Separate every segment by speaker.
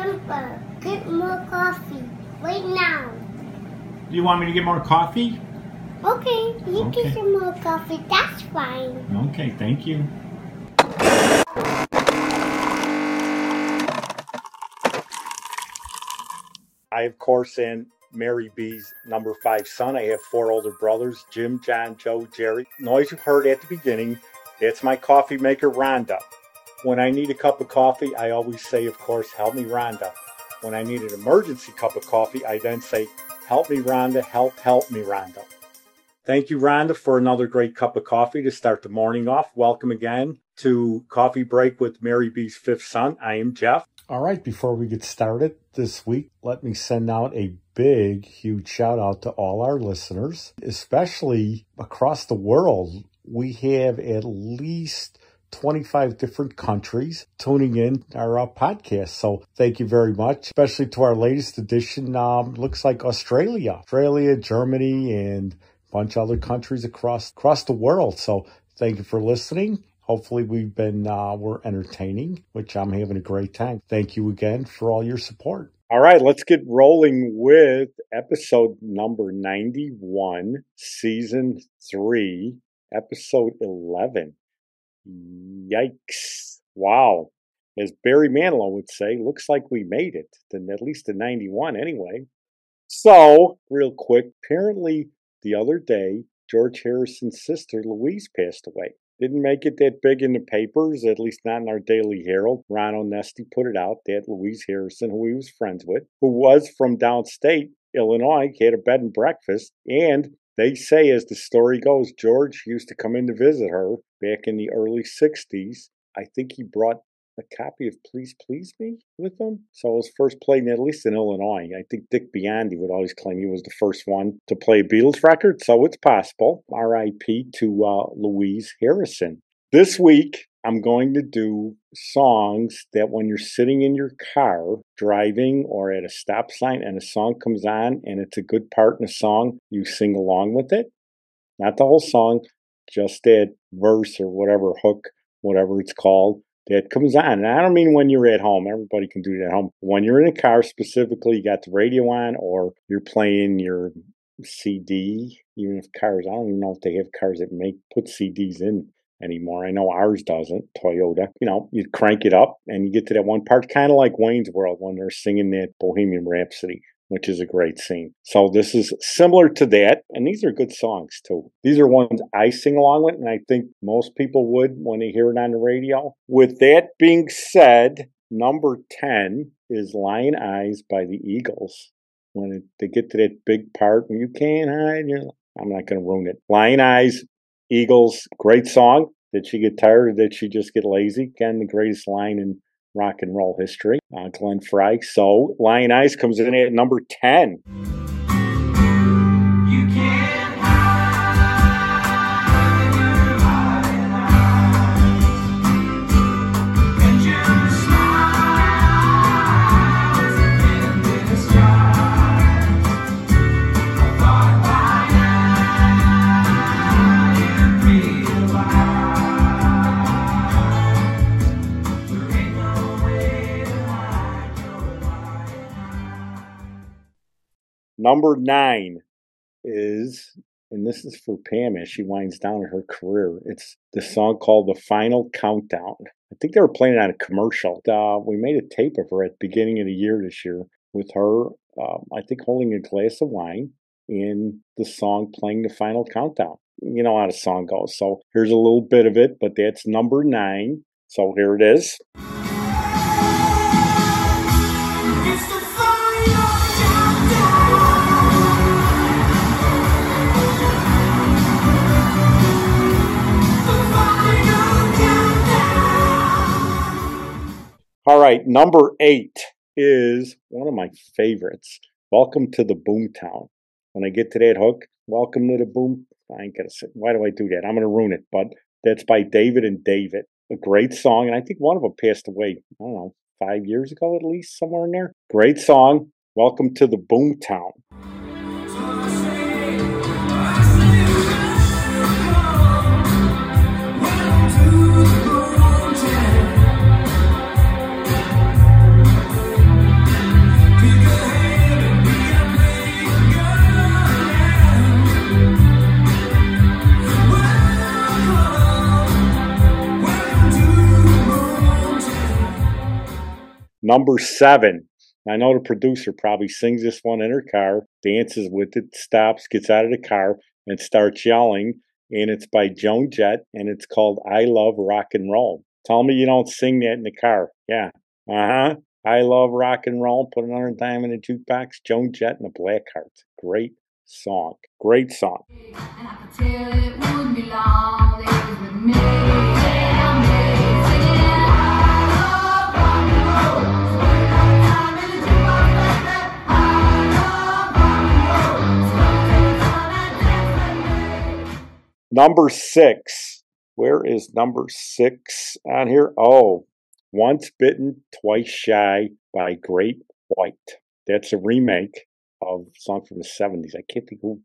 Speaker 1: Grandpa, get more coffee right now.
Speaker 2: Do you want me to get more coffee?
Speaker 1: Okay, you
Speaker 2: Okay.
Speaker 1: get some more coffee. That's fine.
Speaker 2: Okay, thank you.
Speaker 3: I, of course, am Mary B's number five son. I have four older brothers Jim, John, Joe, Jerry. Noise you heard at the beginning, that's my coffee maker, Rhonda. When I need a cup of coffee, I always say, of course, help me, Rhonda. When I need an emergency cup of coffee, I then say, help me, Rhonda, help, help me, Rhonda. Thank you, Rhonda, for another great cup of coffee to start the morning off. Welcome again to Coffee Break with Mary B's fifth son. I am Jeff. All right, before we get started this week, let me send out a big, huge shout out to all our listeners, especially across the world. We have at least 25 different countries tuning in our uh, podcast. So thank you very much, especially to our latest edition. Um, looks like Australia, Australia, Germany, and a bunch of other countries across across the world. So thank you for listening. Hopefully we've been uh, we're entertaining, which I'm having a great time. Thank you again for all your support. All right, let's get rolling with episode number 91, season 3, episode 11. Yikes. Wow. As Barry Manilow would say, looks like we made it, to at least to 91 anyway. So, real quick, apparently the other day, George Harrison's sister Louise passed away. Didn't make it that big in the papers, at least not in our Daily Herald. Ron Onesti put it out that Louise Harrison, who he was friends with, who was from downstate Illinois, had a bed and breakfast. And they say, as the story goes, George used to come in to visit her back in the early 60s. I think he brought a copy of Please Please Me with him. So it was first played at least in Illinois. I think Dick Biondi would always claim he was the first one to play a Beatles record, so it's possible. R.I.P. to uh, Louise Harrison. This week, I'm going to do songs that when you're sitting in your car driving or at a stop sign and a song comes on and it's a good part in the song, you sing along with it. Not the whole song, just that verse or whatever hook, whatever it's called that comes on. And I don't mean when you're at home. Everybody can do that at home. When you're in a car specifically, you got the radio on or you're playing your CD, even if cars, I don't even know if they have cars that make put CDs in anymore. I know ours doesn't, Toyota. You know, you crank it up and you get to that one part, kind of like Wayne's World when they're singing that Bohemian Rhapsody which is a great scene. So this is similar to that, and these are good songs too. These are ones I sing along with, and I think most people would when they hear it on the radio. With that being said, number 10 is Lyin' Eyes by the Eagles. When they get to that big part, and you can't hide. I'm not going to ruin it. Lyin' Eyes, Eagles, great song. Did she get tired or did she just get lazy? Again, the greatest line in rock and roll history, uh, Glenn Frey. So Lyin' Eyes comes in at number 10. Number nine is, and this is for Pam as she winds down her career. It's the song called The Final Countdown. I think they were playing it on a commercial. Uh, we made a tape of her at the beginning of the year this year with her, um, I think, holding a glass of wine and the song playing The Final Countdown. You know how the song goes. So here's a little bit of it, but that's number nine. So here it is. Right, number eight is one of my favorites. Welcome to the Boomtown. When I get to that hook, welcome to the boom. I ain't gonna say. Why do I do that? I'm gonna ruin it. But that's by David and David. A great song, and I think one of them passed away. I don't know, five years ago at least, somewhere in there. Great song. Welcome to the Boomtown. Number seven. I know the producer probably sings this one in her car, dances with it, stops, gets out of the car, and starts yelling. And it's by Joan Jett, and it's called I Love Rock and Roll. Tell me you don't sing that in the car. Yeah. Uh huh. I love rock and roll. Put another dime in a jukebox. Joan Jett and the Blackhearts. Great song. Great song. Number six. Where is number six on here? Oh, Once Bitten, Twice Shy by Great White. That's a remake of a song from the 70s. I can't think who,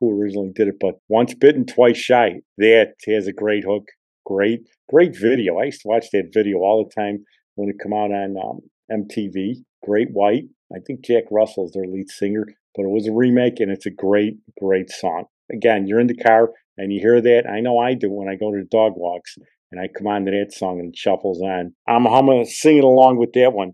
Speaker 3: who originally did it, but Once Bitten, Twice Shy. That has a great hook. Great, great video. I used to watch that video all the time when it come out on um, MTV. Great White. I think Jack Russell's their lead singer, but it was a remake and it's a great, great song. Again, you're in the car and you hear that. I know I do when I go to dog walks and I come on to that song and it shuffles on. I'm humming, singing along with that one.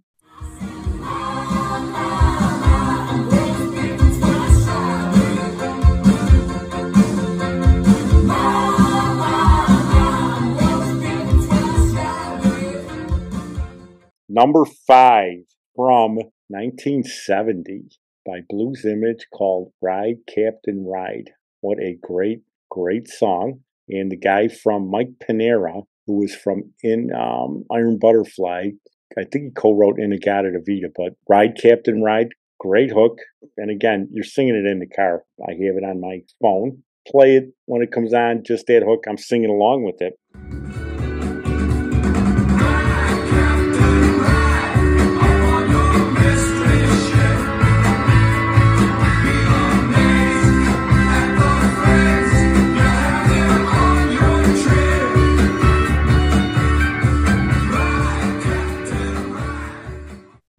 Speaker 3: Number five from 1970 by Blues Image called Ride Captain Ride. What a great, great song. And the guy from Mike Pinera, who was from in um, Iron Butterfly, I think he co-wrote In-A-Gadda-Da-Vida, but Ride Captain Ride, great hook. And again, you're singing it in the car. I have it on my phone. Play it when it comes on, just that hook. I'm singing along with it.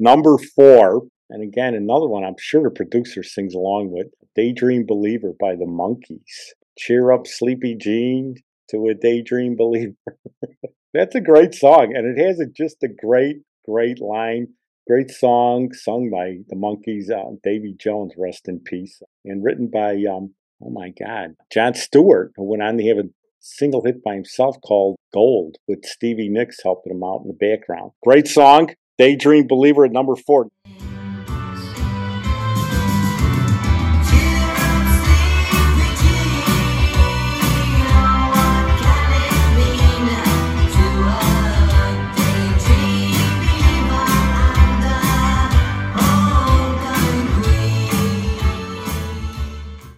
Speaker 3: Number four, and again, another one I'm sure the producer sings along with Daydream Believer by the Monkees. Cheer up, Sleepy Jean, to a Daydream Believer. That's a great song, and it has a, just a great, great line. Great song sung by the Monkees, uh, Davy Jones, rest in peace, and written by, um, oh my God, John Stewart, who went on to have a single hit by himself called Gold with Stevie Nicks helping him out in the background. Great song. Daydream Believer at number four.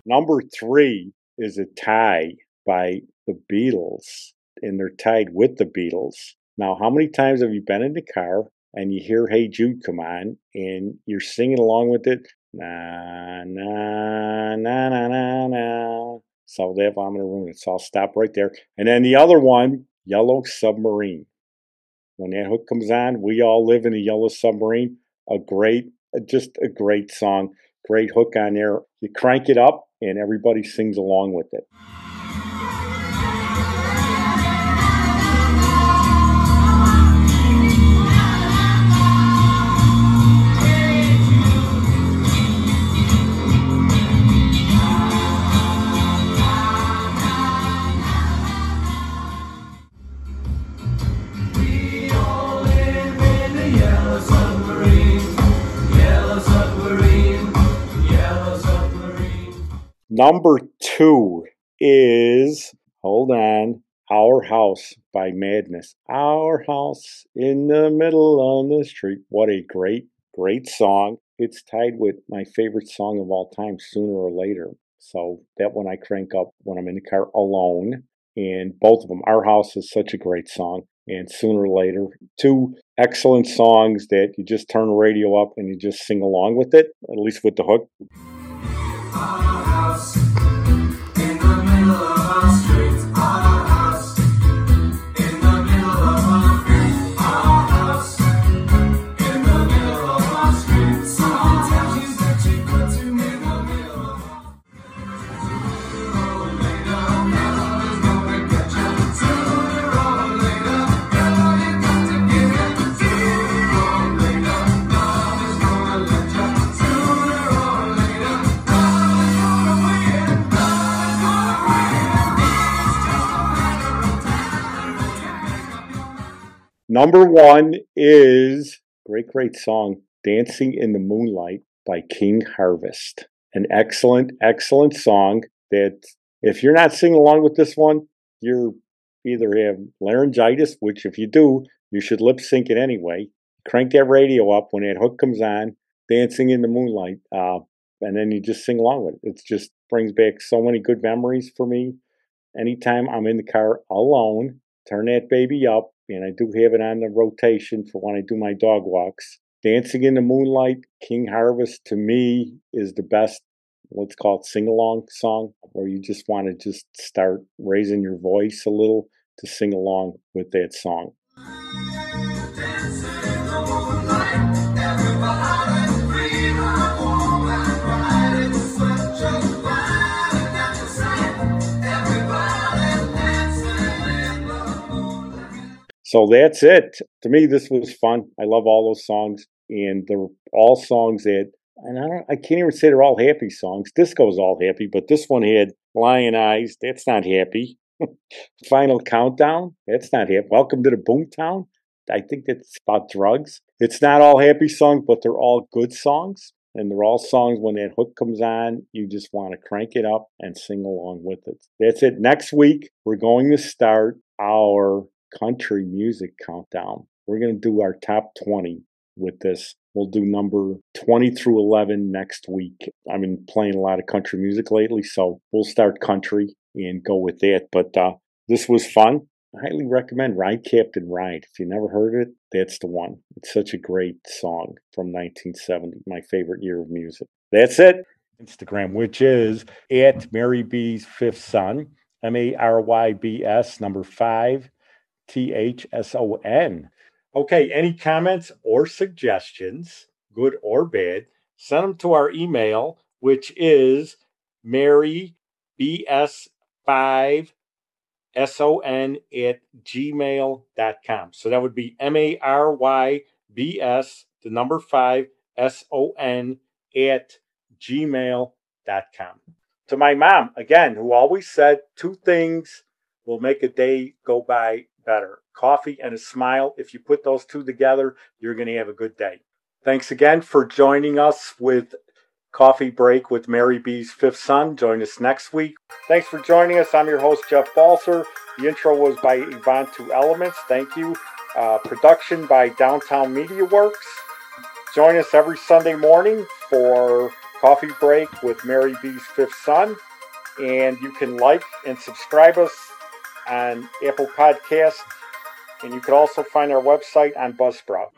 Speaker 3: Number three is a tie by the Beatles, and they're tied with the Beatles. Now, how many times have you been in the car and you hear Hey Jude come on and you're singing along with it? Na, na, na, na, na, na. So therefore, I'm going to ruin it. So I'll stop right there. And then the other one, Yellow Submarine. When that hook comes on, we all live in a yellow submarine. A great, uh, just a great song. Great hook on there. You crank it up and everybody sings along with it. Number two is, hold on, Our House by Madness. Our House in the middle on the street. What a great, great song. It's tied with my favorite song of all time, Sooner or Later. So that one I crank up when I'm in the car alone. And both of them, Our House is such a great song. And Sooner or Later, two excellent songs that you just turn the radio up and you just sing along with it, at least with the hook. Number one is great, great song, Dancing in the Moonlight by King Harvest. An excellent, excellent song that if you're not singing along with this one, you're either have laryngitis, which if you do, you should lip sync it anyway. Crank that radio up when that hook comes on, Dancing in the Moonlight, uh, and then you just sing along with it. It just brings back so many good memories for me. Anytime I'm in the car alone, turn that baby up, and I do have it on the rotation for when I do my dog walks. Dancing in the Moonlight, King Harvest to me is the best, let's call it sing along song, where you just want to just start raising your voice a little to sing along with that song. So that's it. To me, this was fun. I love all those songs, and they're all songs that, and I don't, I can't even say they're all happy songs. Disco's all happy, but this one had Lyin' Eyes. That's not happy. Final Countdown. That's not happy. Welcome to the Boomtown. I think that's about drugs. It's not all happy songs, but they're all good songs. And they're all songs when that hook comes on, you just want to crank it up and sing along with it. That's it. Next week, we're going to start our country music countdown. We're going to do our top 20 with this. We'll do number 20 through 11 next week. I've been playing a lot of country music lately, so we'll start country and go with that. But uh, this was fun. I highly recommend Ride Captain Ride. If you never heard it, that's the one. It's such a great song from 1970, my favorite year of music. That's it. Instagram, which is at Mary B's Fifth Son, M A R Y B S, number five, T H S O N. Okay, any comments or suggestions, good or bad, send them to our email, which is Mary BS5 S-O-N at gmail.com. So that would be M-A-R-Y-B-S, the number five, S-O-N at gmail.com. To my mom, again, who always said two things will make a day go by better. Coffee and a smile. If you put those two together, you're going to have a good day. Thanks again for joining us with Coffee Break with Mary B's Fifth Son. Join us next week. Thanks for joining us. I'm your host, Jeff Balser. The intro was by Yvonne Two Elements. Thank you. Uh, production by Downtown Media Works. Join us every Sunday morning for Coffee Break with Mary B's Fifth Son. And you can like and subscribe us on Apple Podcast. And you can also find our website on Buzzsprout.